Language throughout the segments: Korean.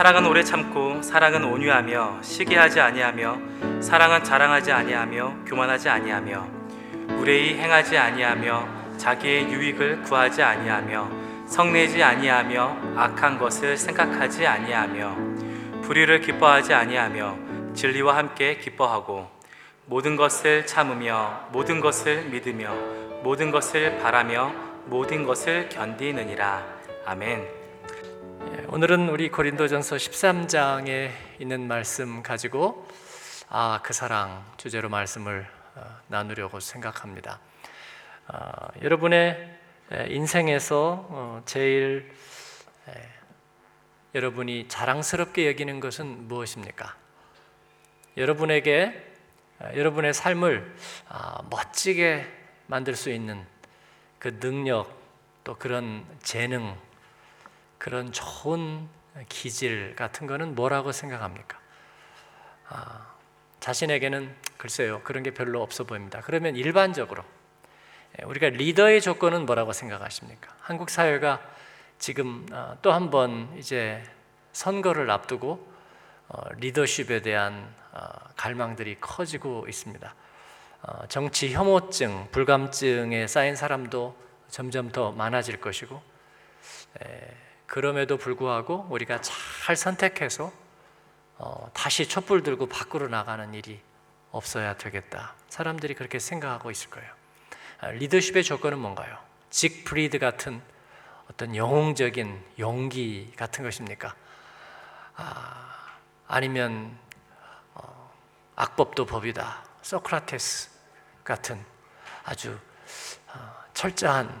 사랑은 오래 참고 사랑은 온유하며 시기하지 아니하며 사랑은 자랑하지 아니하며 교만하지 아니하며 무례히 행하지 아니하며 자기의 유익을 구하지 아니하며 성내지 아니하며 악한 것을 생각하지 아니하며 불의를 기뻐하지 아니하며 진리와 함께 기뻐하고 모든 것을 참으며 모든 것을 믿으며 모든 것을 바라며 모든 것을 견디느니라 아멘. 예, 오늘은 우리 고린도전서 13장에 있는 말씀 가지고 아 그 사랑 주제로 말씀을 어, 나누려고 생각합니다. 아, 여러분의 인생에서 어, 제일 여러분이 자랑스럽게 여기는 것은 무엇입니까? 여러분에게 여러분의 삶을 아, 멋지게 만들 수 있는 그 능력 또 그런 재능 그런 좋은 기질 같은 거는 뭐라고 생각합니까? 아, 자신에게는 글쎄요 그런 게 별로 없어 보입니다. 그러면 일반적으로 예, 우리가 리더의 조건은 뭐라고 생각하십니까? 한국 사회가 지금 어, 또한 번 이제 선거를 앞두고 어, 리더십에 대한 어, 갈망들이 커지고 있습니다. 정치 혐오증, 불감증에 쌓인 사람도 점점 더 많아질 것이고 그럼에도 불구하고 우리가 잘 선택해서 다시 촛불 들고 밖으로 나가는 일이 없어야 되겠다. 사람들이 그렇게 생각하고 있을 거예요. 아, 리더십의 조건은 뭔가요? 직브리드 같은 어떤 영웅적인 용기 같은 것입니까? 아, 아니면 어, 악법도 법이다. 소크라테스 같은 아주 어, 철저한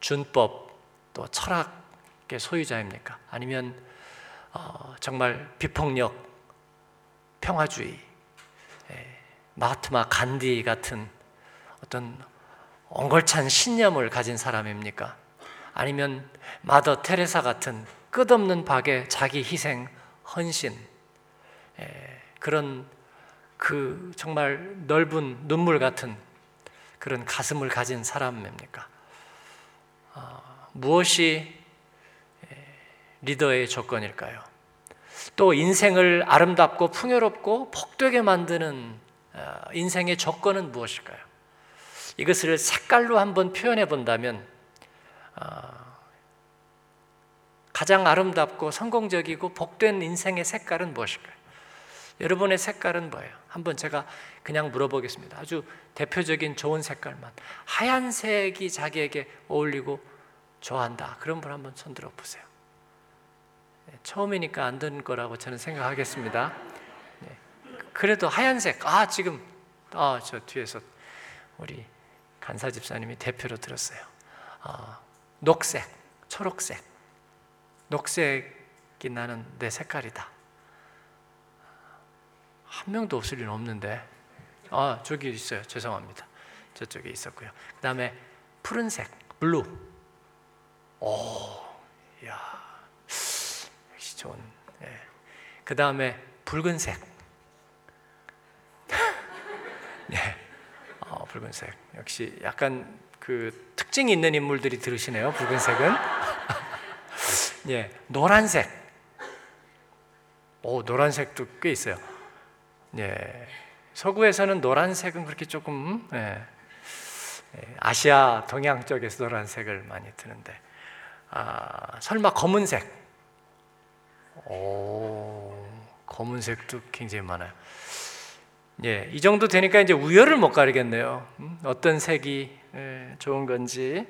준법 또 철학의 소유자입니까? 아니면 어, 정말 비폭력, 평화주의, 예, 마하트마 간디 같은 어떤 엉걸찬 신념을 가진 사람입니까? 아니면 마더 테레사 같은 끝없는 박에 자기 희생, 헌신 에, 그런 그 정말 넓은 눈물 같은 그런 가슴을 가진 사람입니까? 어, 무엇이 리더의 조건일까요? 또 인생을 아름답고 풍요롭고 복되게 만드는 어, 인생의 조건은 무엇일까요? 이것을 색깔로 한번 표현해 본다면 어, 가장 아름답고 성공적이고 복된 인생의 색깔은 무엇일까요? 여러분의 색깔은 뭐예요? 한번 제가 그냥 물어보겠습니다. 아주 대표적인 좋은 색깔만 하얀색이 자기에게 어울리고 좋아한다. 그런 분 한번 손 들어 보세요. 네, 처음이니까 안 된 거라고 저는 생각하겠습니다. 네, 그래도 하얀색, 아 지금 아 저 뒤에서 우리 간사 집사님이 대표로 들었어요. 어, 녹색, 초록색, 녹색이 나는 내 색깔이다. 한 명도 없을 리는 없는데, 아 저기 있어요. 죄송합니다. 저쪽에 있었고요. 그 다음에 푸른색, blue. 오, 야, 좋은. 예. 그 다음에 붉은색. 예. 어, 붉은색. 역시 약간 그 특징이 있는 인물들이 들으시네요. 붉은색은. 예, 노란색. 오, 노란색도 꽤 있어요. 예, 서구에서는 노란색은 그렇게 조금 예, 예, 아시아 동양 쪽에서 노란색을 많이 드는데 아, 설마 검은색? 오, 검은색도 굉장히 많아요. 예, 이 정도 되니까 이제 우열을 못 가리겠네요. 음, 어떤 색이 예, 좋은 건지.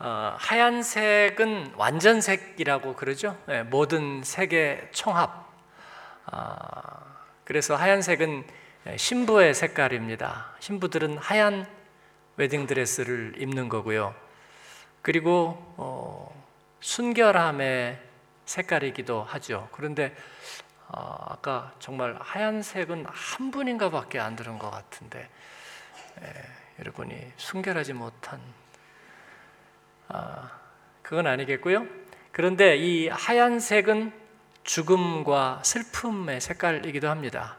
어, 하얀색은 완전색이라고 그러죠. 예, 모든 색의 총합. 아, 그래서 하얀색은 신부의 색깔입니다. 신부들은 하얀 웨딩 드레스를 입는 거고요. 그리고 어, 순결함의 색깔이기도 하죠. 그런데 어, 아까 정말 하얀색은 한 분인가 밖에 안 들은 것 같은데 에, 여러분이 순결하지 못한 아, 그건 아니겠고요. 그런데 이 하얀색은 죽음과 슬픔의 색깔이기도 합니다.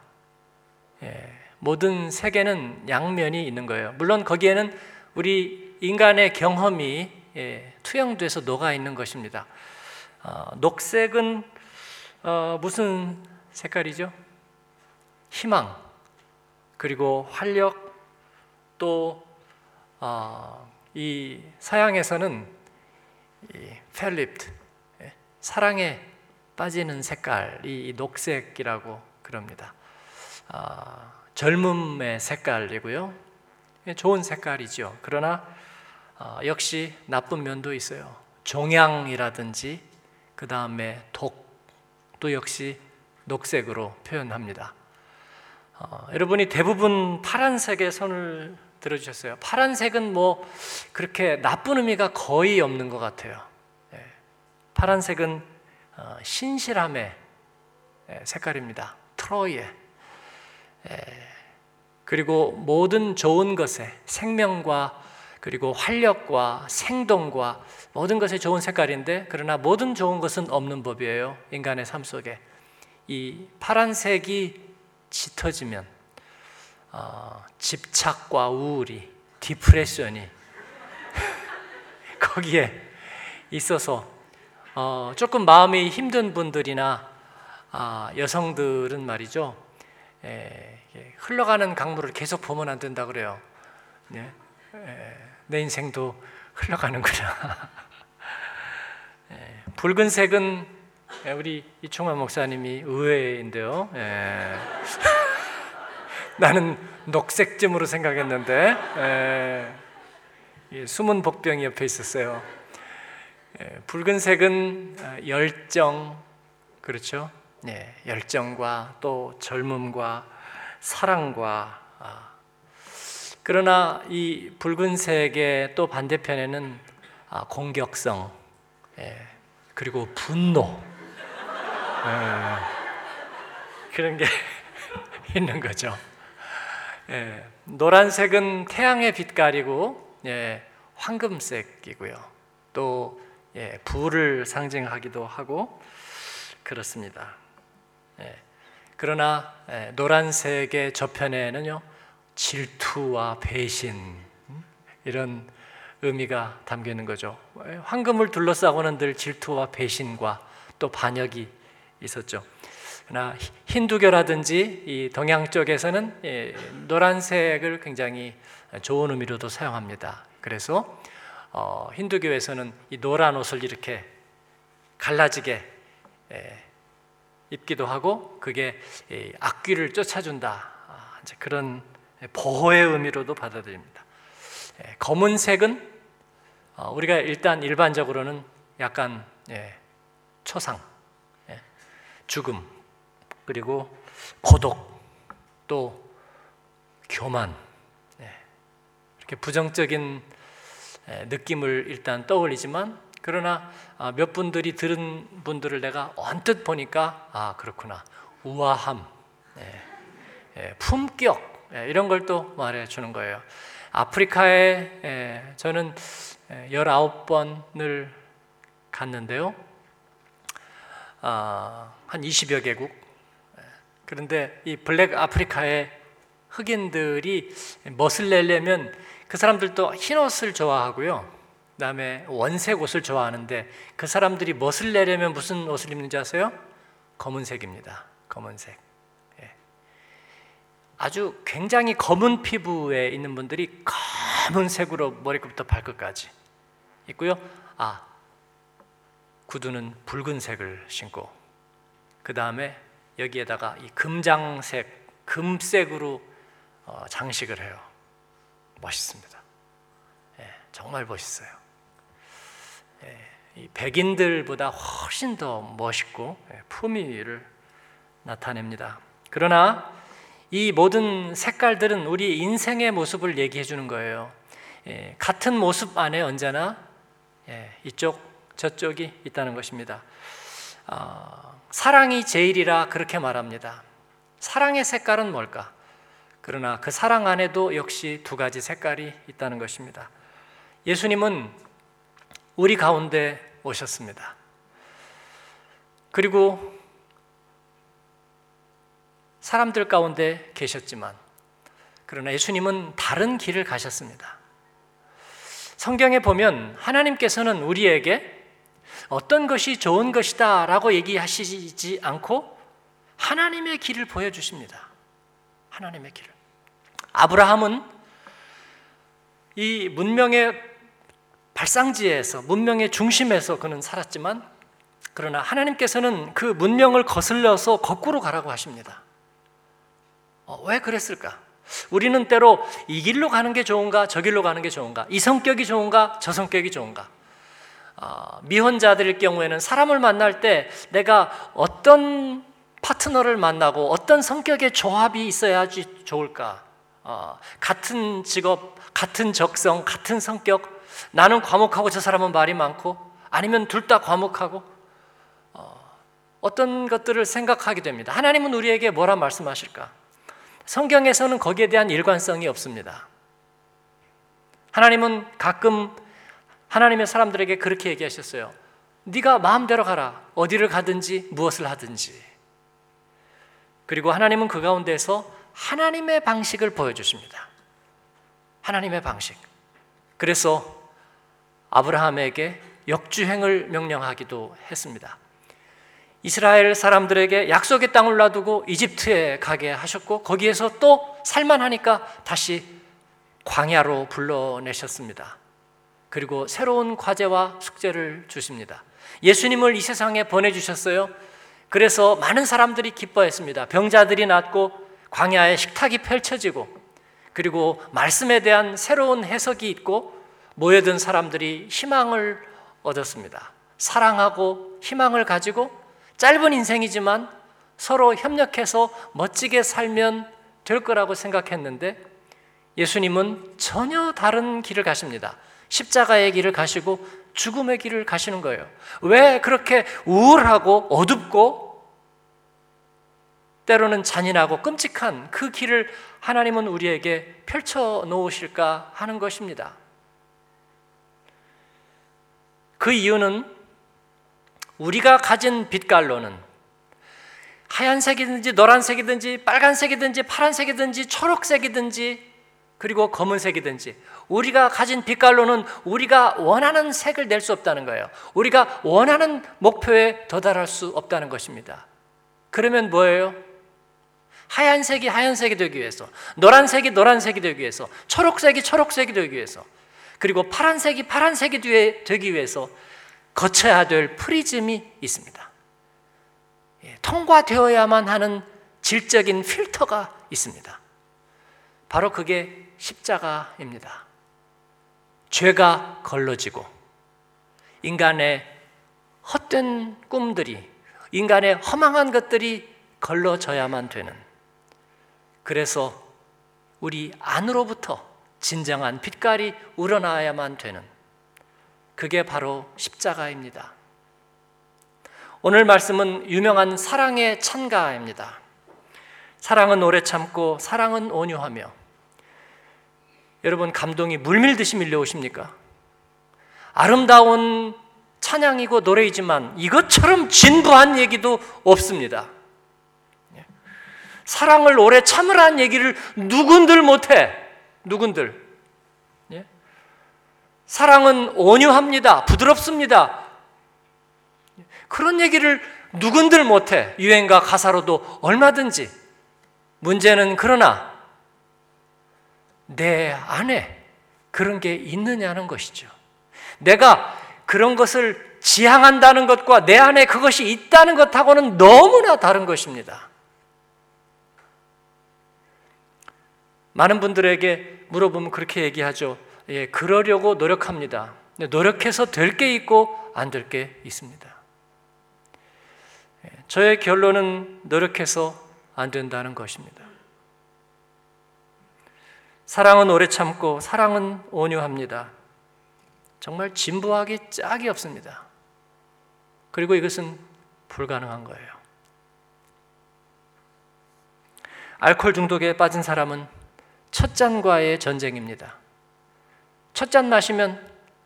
예, 모든 색에는 양면이 있는 거예요. 물론 거기에는 우리 인간의 경험이 예, 투영돼서 녹아 있는 것입니다. 어, 녹색은 어, 무슨 색깔이죠? 희망 그리고 활력 또이 어, 서양에서는 이 펠립트 예, 사랑에 빠지는 색깔이 녹색이라고 그럽니다. 아, 젊음의 색깔이고요. 예, 좋은 색깔이죠. 그러나 어, 역시 나쁜 면도 있어요. 종양이라든지 그 다음에 독도 역시 녹색으로 표현합니다. 어, 여러분이 대부분 파란색에 손을 들어주셨어요. 파란색은 뭐 그렇게 나쁜 의미가 거의 없는 것 같아요. 예, 파란색은 어, 신실함의 예, 색깔입니다. 트로이의 예, 그리고 모든 좋은 것에 생명과 그리고 활력과 생동과 모든 것에 좋은 색깔인데 그러나 모든 좋은 것은 없는 법이에요. 인간의 삶 속에 이 파란색이 짙어지면 어, 집착과 우울이 디프레션이 거기에 있어서 어, 조금 마음이 힘든 분들이나 아, 여성들은 말이죠. 에, 흘러가는 강물을 계속 보면 안 된다 그래요. 네? 에, 내 인생도 흘러가는구나. 에, 붉은색은 우리 이충만 목사님이 의외인데요. 나는 녹색쯤으로 생각했는데 에, 숨은 복병이 옆에 있었어요. 에, 붉은색은 아, 열정, 그렇죠? 네, 열정과 또 젊음과 사랑과 아. 그러나 이 붉은색의 또 반대편에는 아, 공격성, 예, 그리고 분노 예, 그런 게 있는 거죠. 예, 노란색은 태양의 빛깔이고 예, 황금색이고요. 또 예, 불을 상징하기도 하고 그렇습니다. 예, 그러나 예, 노란색의 저편에는요 질투와 배신 음, 이런 의미가 담겨 있는 거죠. 예, 황금을 둘러싸고는 늘 질투와 배신과 또 반역이 있었죠. 그러나 힌두교라든지 이 동양 쪽에서는 예, 노란색을 굉장히 좋은 의미로도 사용합니다. 그래서 어, 힌두교에서는 이 노란 옷을 이렇게 갈라지게 예, 입기도 하고 그게 악귀를 쫓아준다 아, 그런 보호의 의미로도 받아들입니다. 예, 검은색은 어, 우리가 일단 일반적으로는 약간 초상, 죽음 그리고 고독, 또 교만, 네. 이렇게 부정적인 느낌을 일단 떠올리지만 그러나 아, 몇 분들이 들은 분들을 내가 언뜻 보니까 아 그렇구나 우아함, 네. 품격 이런 걸 또 말해 주는 거예요. 아프리카에 저는 19번을 갔는데요. 아, 한 20여 개국 그런데 이 블랙 아프리카의 흑인들이 멋을 내려면 그 사람들도 흰 옷을 좋아하고요. 그다음에 원색 옷을 좋아하는데 그 사람들이 멋을 내려면 무슨 옷을 입는지 아세요? 검은색입니다. 검은색. 예. 아주 굉장히 검은 피부에 있는 분들이 검은색으로 머리끝부터 발끝까지 있고요. 아 구두는 붉은색을 신고 그 다음에 여기에다가 이 금장색, 금색으로 어, 장식을 해요. 멋있습니다. 예, 정말 멋있어요. 예, 이 백인들보다 훨씬 더 멋있고 예, 품위를 나타냅니다. 그러나 이 모든 색깔들은 우리 인생의 모습을 얘기해 주는 거예요. 예, 같은 모습 안에 언제나 예, 이쪽 저쪽이 있다는 것입니다. 어, 사랑이 제일이라 그렇게 말합니다. 사랑의 색깔은 뭘까? 그러나 그 사랑 안에도 역시 두 가지 색깔이 있다는 것입니다. 예수님은 우리 가운데 오셨습니다. 그리고 사람들 가운데 계셨지만, 그러나 예수님은 다른 길을 가셨습니다. 성경에 보면 하나님께서는 우리에게 어떤 것이 좋은 것이다 라고 얘기하시지 않고 하나님의 길을 보여주십니다. 하나님의 길을. 아브라함은 이 문명의 발상지에서 문명의 중심에서 그는 살았지만 그러나 하나님께서는 그 문명을 거슬러서 거꾸로 가라고 하십니다. 어, 왜 그랬을까? 우리는 때로 이 길로 가는 게 좋은가, 저 길로 가는 게 좋은가, 이 성격이 좋은가, 저 성격이 좋은가. 어, 미혼자들일 경우에는 사람을 만날 때 내가 어떤 파트너를 만나고 어떤 성격의 조합이 있어야지 좋을까? 어, 같은 직업, 같은 적성, 같은 성격. 나는 과묵하고 저 사람은 말이 많고, 아니면 둘 다 과묵하고, 어, 어떤 것들을 생각하게 됩니다. 하나님은 우리에게 뭐라 말씀하실까? 성경에서는 거기에 대한 일관성이 없습니다. 하나님은 가끔 하나님의 사람들에게 그렇게 얘기하셨어요. 네가 마음대로 가라. 어디를 가든지 무엇을 하든지. 그리고 하나님은 그 가운데서 하나님의 방식을 보여주십니다. 하나님의 방식. 그래서 아브라함에게 역주행을 명령하기도 했습니다. 이스라엘 사람들에게 약속의 땅을 놔두고 이집트에 가게 하셨고 거기에서 또 살만하니까 다시 광야로 불러내셨습니다. 그리고 새로운 과제와 숙제를 주십니다. 예수님을 이 세상에 보내주셨어요. 그래서 많은 사람들이 기뻐했습니다. 병자들이 낫고 광야에 식탁이 펼쳐지고 그리고 말씀에 대한 새로운 해석이 있고 모여든 사람들이 희망을 얻었습니다. 사랑하고 희망을 가지고 짧은 인생이지만 서로 협력해서 멋지게 살면 될 거라고 생각했는데 예수님은 전혀 다른 길을 가십니다. 십자가의 길을 가시고 죽음의 길을 가시는 거예요. 왜 그렇게 우울하고 어둡고 때로는 잔인하고 끔찍한 그 길을 하나님은 우리에게 펼쳐 놓으실까 하는 것입니다. 그 이유는 우리가 가진 빛깔로는 하얀색이든지 노란색이든지 빨간색이든지 파란색이든지 초록색이든지 그리고 검은색이든지 우리가 가진 빛깔로는 우리가 원하는 색을 낼 수 없다는 거예요. 우리가 원하는 목표에 도달할 수 없다는 것입니다. 그러면 뭐예요? 하얀색이 하얀색이 되기 위해서, 노란색이 노란색이 되기 위해서, 초록색이 초록색이 되기 위해서, 그리고 파란색이 파란색이 되기 위해서 거쳐야 될 프리즘이 있습니다. 예, 통과되어야만 하는 질적인 필터가 있습니다. 바로 그게 십자가입니다. 죄가 걸러지고 인간의 헛된 꿈들이 인간의 허망한 것들이 걸러져야만 되는 그래서 우리 안으로부터 진정한 빛깔이 우러나야만 되는 그게 바로 십자가입니다. 오늘 말씀은 유명한 사랑의 찬가입니다. 사랑은 오래 참고 사랑은 온유하며 여러분 감동이 물밀듯이 밀려오십니까? 아름다운 찬양이고 노래이지만 이것처럼 진부한 얘기도 없습니다. 사랑을 오래 참으라는 얘기를 누군들 못해. 누군들. 사랑은 온유합니다. 부드럽습니다. 그런 얘기를 누군들 못해. 유행가 가사로도 얼마든지. 문제는 그러나 내 안에 그런 게 있느냐는 것이죠. 내가 그런 것을 지향한다는 것과 내 안에 그것이 있다는 것하고는 너무나 다른 것입니다. 많은 분들에게 물어보면 그렇게 얘기하죠. 예, 그러려고 노력합니다. 노력해서 될 게 있고 안 될 게 있습니다. 예, 저의 결론은 노력해서 안 된다는 것입니다. 사랑은 오래 참고 사랑은 온유합니다. 정말 진부하기 짝이 없습니다. 그리고 이것은 불가능한 거예요. 알코올 중독에 빠진 사람은 첫 잔과의 전쟁입니다. 첫 잔 마시면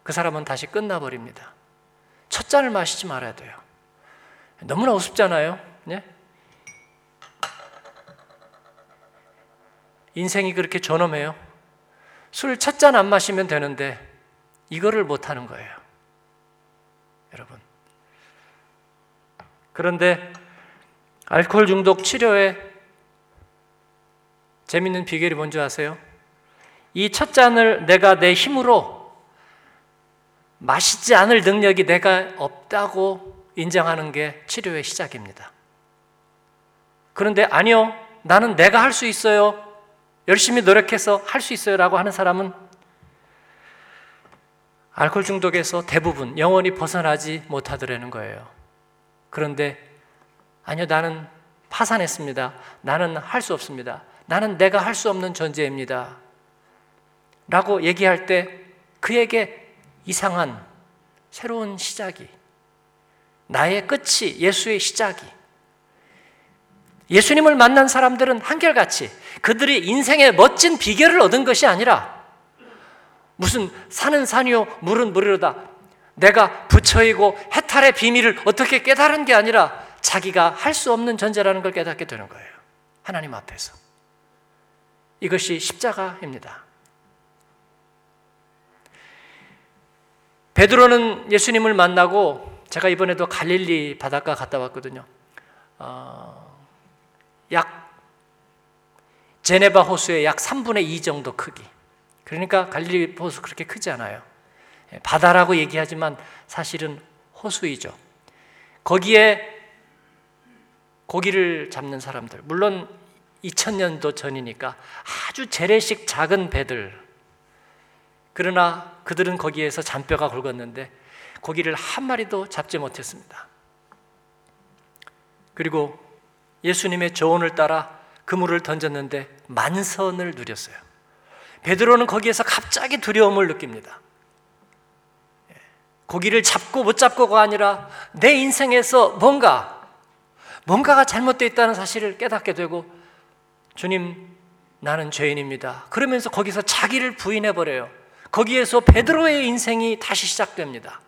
그 사람은 다시 끝나버립니다. 첫 잔을 마시지 말아야 돼요. 너무나 우습잖아요. 네? 인생이 그렇게 존엄해요. 술 첫 잔 안 마시면 되는데 이거를 못 하는 거예요. 여러분. 그런데 알코올 중독 치료에 재밌는 비결이 뭔지 아세요? 이 첫 잔을 내가 내 힘으로 마시지 않을 능력이 내가 없다고 인정하는 게 치료의 시작입니다. 그런데 아니요, 나는 내가 할 수 있어요. 열심히 노력해서 할 수 있어요. 라고 하는 사람은 알코올 중독에서 대부분 영원히 벗어나지 못하더라는 거예요. 그런데 아니요, 나는 파산했습니다. 나는 할 수 없습니다. 나는 내가 할 수 없는 존재입니다. 라고 얘기할 때 그에게 이상한 새로운 시작이, 나의 끝이 예수의 시작이, 예수님을 만난 사람들은 한결같이 그들이 인생의 멋진 비결을 얻은 것이 아니라 무슨 산은 산이요, 물은 물이로다. 내가 부처이고 해탈의 비밀을 어떻게 깨달은 게 아니라 자기가 할 수 없는 존재라는 걸 깨닫게 되는 거예요. 하나님 앞에서. 이것이 십자가입니다. 베드로는 예수님을 만나고 제가 이번에도 갈릴리 바닷가 갔다 왔거든요. 어, 약 제네바 호수의 약 3분의 2 정도 크기. 그러니까 갈릴리 호수 그렇게 크지 않아요. 예, 바다라고 얘기하지만 사실은 호수이죠. 거기에 고기를 잡는 사람들, 물론 2000년도 전이니까 아주 재래식 작은 배들. 그러나 그들은 거기에서 잔뼈가 굵었는데 고기를 한 마리도 잡지 못했습니다. 그리고 예수님의 조언을 따라 그물을 던졌는데 만선을 누렸어요. 베드로는 거기에서 갑자기 두려움을 느낍니다. 예, 고기를 잡고 못 잡고가 아니라 내 인생에서 뭔가 뭔가가 잘못되어 있다는 사실을 깨닫게 되고 주님 나는 죄인입니다. 그러면서 거기서 자기를 부인해 버려요. 거기에서 베드로의 인생이 다시 시작됩니다.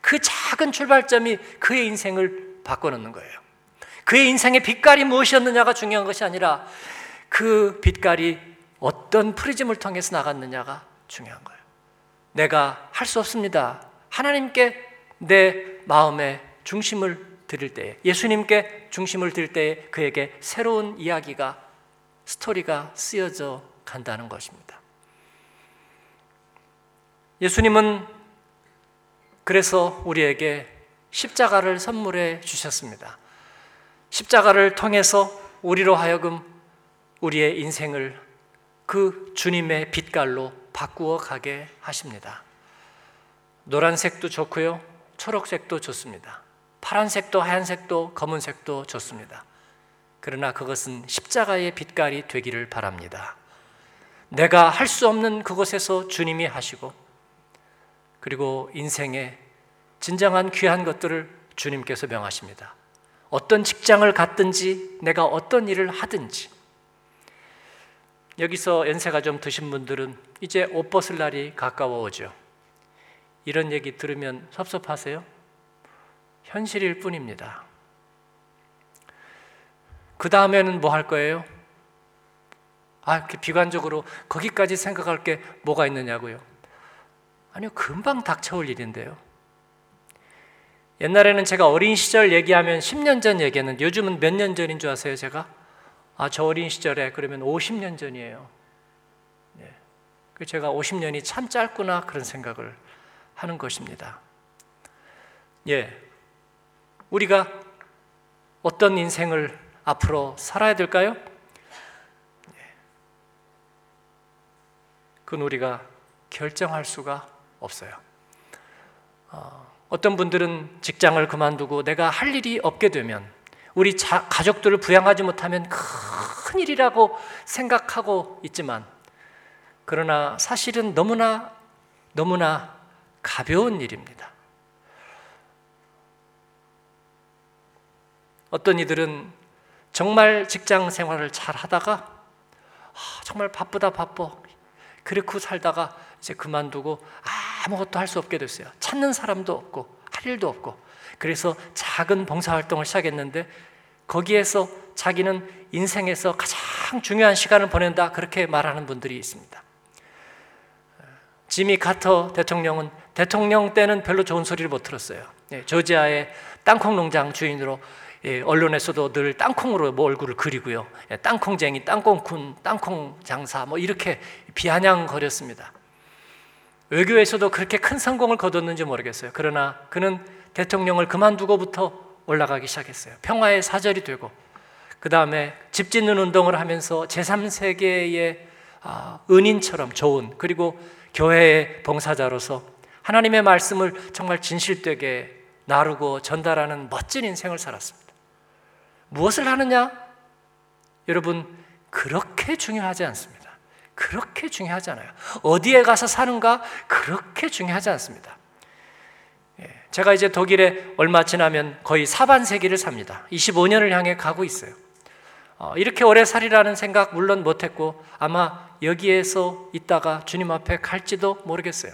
그 작은 출발점이 그의 인생을 바꿔놓는 거예요. 그의 인생의 빛깔이 무엇이었느냐가 중요한 것이 아니라 그 빛깔이 어떤 프리즘을 통해서 나갔느냐가 중요한 거예요. 내가 할 수 없습니다. 하나님께 내 마음의 중심을 드릴 때에 예수님께 중심을 드릴 때에 그에게 새로운 이야기가 스토리가 쓰여져 간다는 것입니다. 예수님은 그래서 우리에게 십자가를 선물해 주셨습니다. 십자가를 통해서 우리로 하여금 우리의 인생을 그 주님의 빛깔로 바꾸어 가게 하십니다. 노란색도 좋고요. 초록색도 좋습니다. 파란색도 하얀색도 검은색도 좋습니다. 그러나 그것은 십자가의 빛깔이 되기를 바랍니다. 내가 할 수 없는 그곳에서 주님이 하시고 그리고 인생의 진정한 귀한 것들을 주님께서 명하십니다. 어떤 직장을 갖든지 내가 어떤 일을 하든지 여기서 연세가 좀 드신 분들은 이제 옷 벗을 날이 가까워 오죠. 이런 얘기 들으면 섭섭하세요? 현실일 뿐입니다. 그 다음에는 뭐 할 거예요? 아, 비관적으로 거기까지 생각할 게 뭐가 있느냐고요. 아니요, 금방 닥쳐올 일인데요. 옛날에는 제가 어린 시절 얘기하면 10년 전 얘기했는데 요즘은 몇 년 전인 줄 아세요, 제가? 아, 저 어린 시절에 그러면 50년 전이에요. 네. 그 제가 50년이 참 짧구나 그런 생각을 하는 것입니다. 예. 우리가 어떤 인생을 앞으로 살아야 될까요? 예. 그건 우리가 결정할 수가 없어요. 어, 어떤 분들은 직장을 그만두고 내가 할 일이 없게 되면 우리 자, 가족들을 부양하지 못하면 큰 일이라고 생각하고 있지만 그러나 사실은 너무나 너무나 가벼운 일입니다. 어떤 이들은 정말 직장 생활을 잘 하다가 아, 정말 바쁘다 바빠 그렇고 살다가 이제 그만두고 아 무것도 할 수 없게 됐어요. 찾는 사람도 없고 할 일도 없고 그래서 작은 봉사활동을 시작했는데 거기에서 자기는 인생에서 가장 중요한 시간을 보낸다 그렇게 말하는 분들이 있습니다. 지미 카터 대통령은 대통령 때는 별로 좋은 소리를 못 들었어요. 예, 조지아의 땅콩 농장 주인으로 예, 언론에서도 늘 땅콩으로 뭐 얼굴을 그리고요. 예, 땅콩쟁이, 땅콩쿤, 땅콩 장사 뭐 이렇게 비아냥거렸습니다. 외교에서도 그렇게 큰 성공을 거뒀는지 모르겠어요. 그러나 그는 대통령을 그만두고부터 올라가기 시작했어요. 평화의 사절이 되고 그 다음에 집 짓는 운동을 하면서 제3세계의 아, 은인처럼 좋은 그리고 교회의 봉사자로서 하나님의 말씀을 정말 진실되게 나르고 전달하는 멋진 인생을 살았습니다. 무엇을 하느냐? 여러분, 그렇게 중요하지 않습니다. 그렇게 중요하지 않아요. 어디에 가서 사는가? 그렇게 중요하지 않습니다. 예, 제가 이제 독일에 얼마 지나면 거의 사반세기를 삽니다. 25년을 향해 가고 있어요. 어, 이렇게 오래 살이라는 생각 물론 못했고 아마 여기에서 있다가 주님 앞에 갈지도 모르겠어요.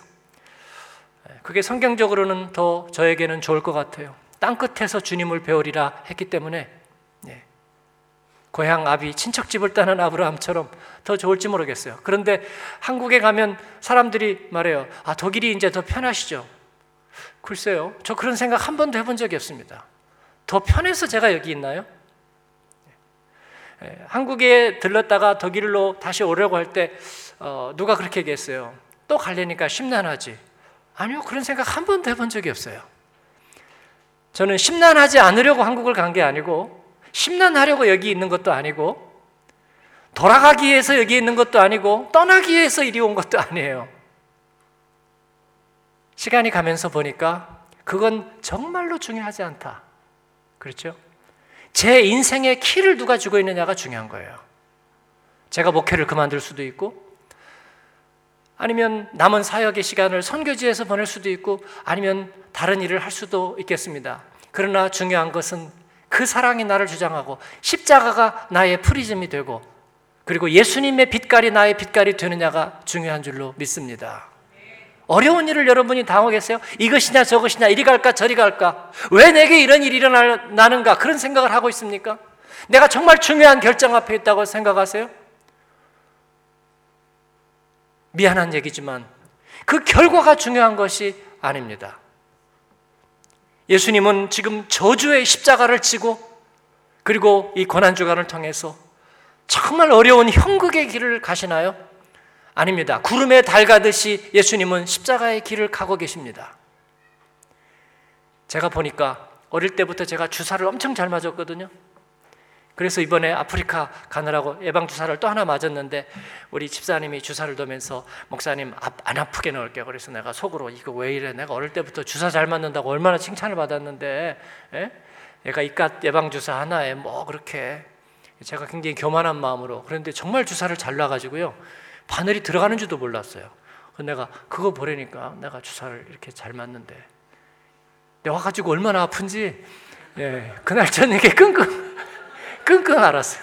예, 그게 성경적으로는 더 저에게는 좋을 것 같아요. 땅 끝에서 주님을 배우리라 했기 때문에 예, 고향 아비 친척 집을 떠난 아브라함처럼 더 좋을지 모르겠어요. 그런데 한국에 가면 사람들이 말해요. 아 독일이 이제 더 편하시죠. 글쎄요, 저 그런 생각 한 번도 해본 적이 없습니다. 더 편해서 제가 여기 있나요? 예, 한국에 들렀다가 독일로 다시 오려고 할때 어, 누가 그렇게 얘기했어요. 또 가려니까 심란하지. 아니요, 그런 생각 한 번도 해본 적이 없어요. 저는 심란하지 않으려고 한국을 간 게 아니고 심란하려고 여기 있는 것도 아니고 돌아가기 위해서 여기 있는 것도 아니고 떠나기 위해서 이리 온 것도 아니에요. 시간이 가면서 보니까 그건 정말로 중요하지 않다. 그렇죠? 제 인생의 키를 누가 주고 있느냐가 중요한 거예요. 제가 목회를 그만둘 수도 있고, 아니면 남은 사역의 시간을 선교지에서 보낼 수도 있고, 아니면 다른 일을 할 수도 있겠습니다. 그러나 중요한 것은 그 사랑이 나를 주장하고, 십자가가 나의 프리즘이 되고, 그리고 예수님의 빛깔이 나의 빛깔이 되느냐가 중요한 줄로 믿습니다. 어려운 일을 여러분이 당하겠어요? 이것이냐 저것이냐 이리 갈까 저리 갈까? 왜 내게 이런 일이 일어나는가? 그런 생각을 하고 있습니까? 내가 정말 중요한 결정 앞에 있다고 생각하세요? 미안한 얘기지만 그 결과가 중요한 것이 아닙니다. 예수님은 지금 저주의 십자가를 지고 그리고 이 고난주간을 통해서 정말 어려운 형극의 길을 가시나요? 아닙니다. 구름에 달 가듯이 예수님은 십자가의 길을 가고 계십니다. 제가 보니까 어릴 때부터 제가 주사를 엄청 잘 맞았거든요. 그래서 이번에 아프리카 가느라고 예방 주사를 또 하나 맞았는데 우리 집사님이 주사를 두면서 목사님 안 아프게 넣을게요. 그래서 내가 속으로 이거 왜 이래? 내가 어릴 때부터 주사 잘 맞는다고 얼마나 칭찬을 받았는데, 예? 얘가 이깟 예방 주사 하나에 뭐 그렇게 제가 굉장히 교만한 마음으로 그런데 정말 주사를 잘 놔가지고요. 바늘이 들어가는 줄도 몰랐어요. 내가 그거 보려니까 내가 주사를 이렇게 잘 맞는데 내가 가지고 얼마나 아픈지 예, 그날 저녁에 끙끙 끙끙 알았어요.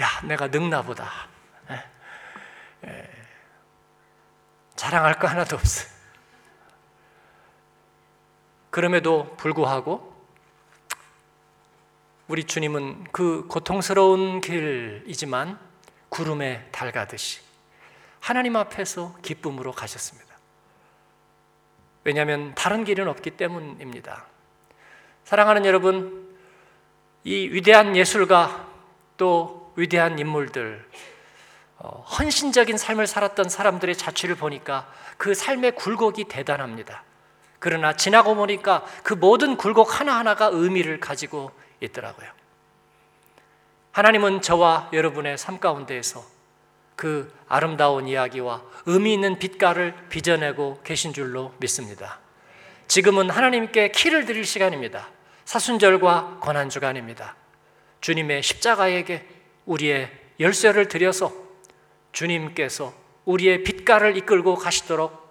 야, 내가 늙나 보다. 예, 예, 자랑할 거 하나도 없어요. 그럼에도 불구하고 우리 주님은 그 고통스러운 길이지만 구름에 달 가듯이 하나님 앞에서 기쁨으로 가셨습니다. 왜냐하면 다른 길은 없기 때문입니다. 사랑하는 여러분, 이 위대한 예술가 또 위대한 인물들, 어, 헌신적인 삶을 살았던 사람들의 자취를 보니까 그 삶의 굴곡이 대단합니다. 그러나 지나고 보니까 그 모든 굴곡 하나하나가 의미를 가지고 있더라고요. 하나님은 저와 여러분의 삶 가운데에서 그 아름다운 이야기와 의미 있는 빛깔을 빚어내고 계신 줄로 믿습니다. 지금은 하나님께 키를 드릴 시간입니다. 사순절과 고난주간입니다. 주님의 십자가에게 우리의 열쇠를 드려서 주님께서 우리의 빛깔을 이끌고 가시도록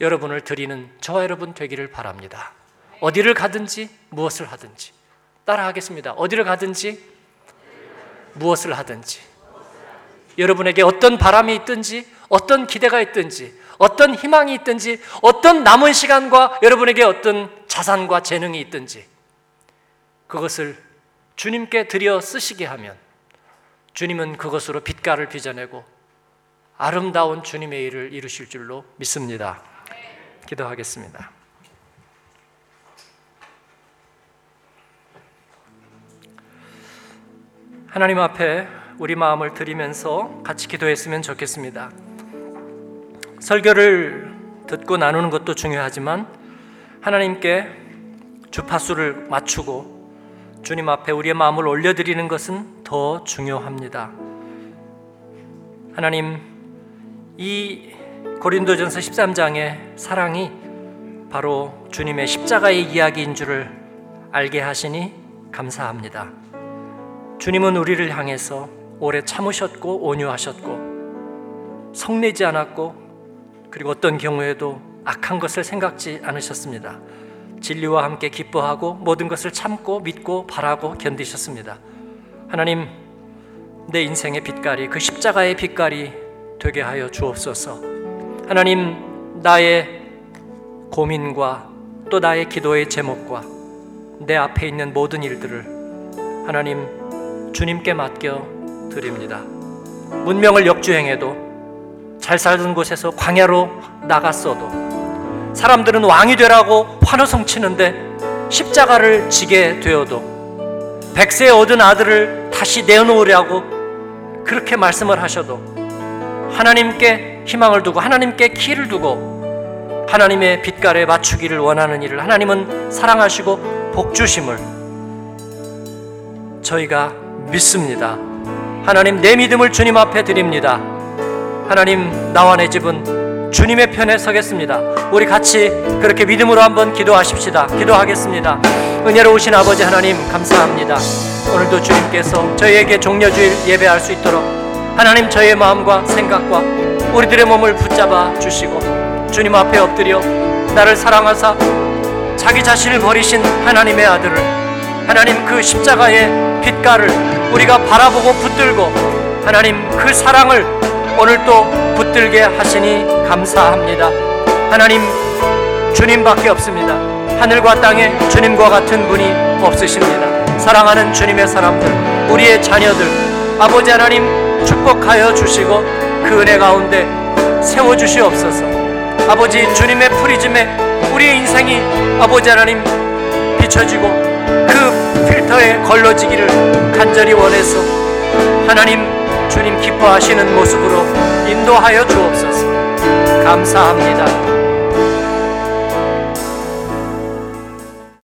여러분을 드리는 저와 여러분 되기를 바랍니다. 어디를 가든지 무엇을 하든지 따라하겠습니다. 어디를 가든지 무엇을 하든지 여러분에게 어떤 바람이 있든지 어떤 기대가 있든지 어떤 희망이 있든지 어떤 남은 시간과 여러분에게 어떤 자산과 재능이 있든지 그것을 주님께 드려 쓰시게 하면 주님은 그것으로 빛깔을 빚어내고 아름다운 주님의 일을 이루실 줄로 믿습니다. 기도하겠습니다. 하나님 앞에 우리 마음을 드리면서 같이 기도했으면 좋겠습니다. 설교를 듣고 나누는 것도 중요하지만 하나님께 주파수를 맞추고 주님 앞에 우리의 마음을 올려드리는 것은 더 중요합니다. 하나님, 이 고린도전서 13장의 사랑이 바로 주님의 십자가의 이야기인 줄을 알게 하시니 감사합니다. 주님은 우리를 향해서 오래 참으셨고 온유하셨고 성내지 않았고 그리고 어떤 경우에도 악한 것을 생각지 않으셨습니다. 진리와 함께 기뻐하고 모든 것을 참고 믿고 바라고 견디셨습니다. 하나님, 내 인생의 빛깔이 그 십자가의 빛깔이 되게 하여 주옵소서. 하나님, 나의 고민과 또 나의 기도의 제목과 내 앞에 있는 모든 일들을 하나님 주님께 맡겨 드립니다. 문명을 역주행해도 잘 살던 곳에서 광야로 나갔어도 사람들은 왕이 되라고 환호성 치는데 십자가를 지게 되어도 백세 얻은 아들을 다시 내놓으려고 그렇게 말씀을 하셔도 하나님께 희망을 두고 하나님께 키를 두고 하나님의 빛깔에 맞추기를 원하는 일을 하나님은 사랑하시고 복 주심을 저희가 믿습니다. 하나님 내 믿음을 주님 앞에 드립니다. 하나님 나와 내 집은 주님의 편에 서겠습니다. 우리 같이 그렇게 믿음으로 한번 기도하십시다. 기도하겠습니다. 은혜로우신 아버지 하나님 감사합니다. 오늘도 주님께서 저희에게 종려주일 예배할 수 있도록 하나님 저희의 마음과 생각과 우리들의 몸을 붙잡아 주시고 주님 앞에 엎드려 나를 사랑하사 자기 자신을 버리신 하나님의 아들을 하나님 그 십자가의 빛깔을 우리가 바라보고 붙들고 하나님 그 사랑을 오늘 또 붙들게 하시니 감사합니다. 하나님 주님밖에 없습니다. 하늘과 땅에 주님과 같은 분이 없으십니다. 사랑하는 주님의 사람들, 우리의 자녀들, 아버지 하나님 축복하여 주시고 그 은혜 가운데 세워 주시옵소서. 아버지 주님의 프리즘에 우리의 인생이 아버지 하나님 비춰지고 그 필터에 걸러지기를 간절히 원해서 하나님 주님 기뻐하시는 모습으로 인도하여 주옵소서. 감사합니다.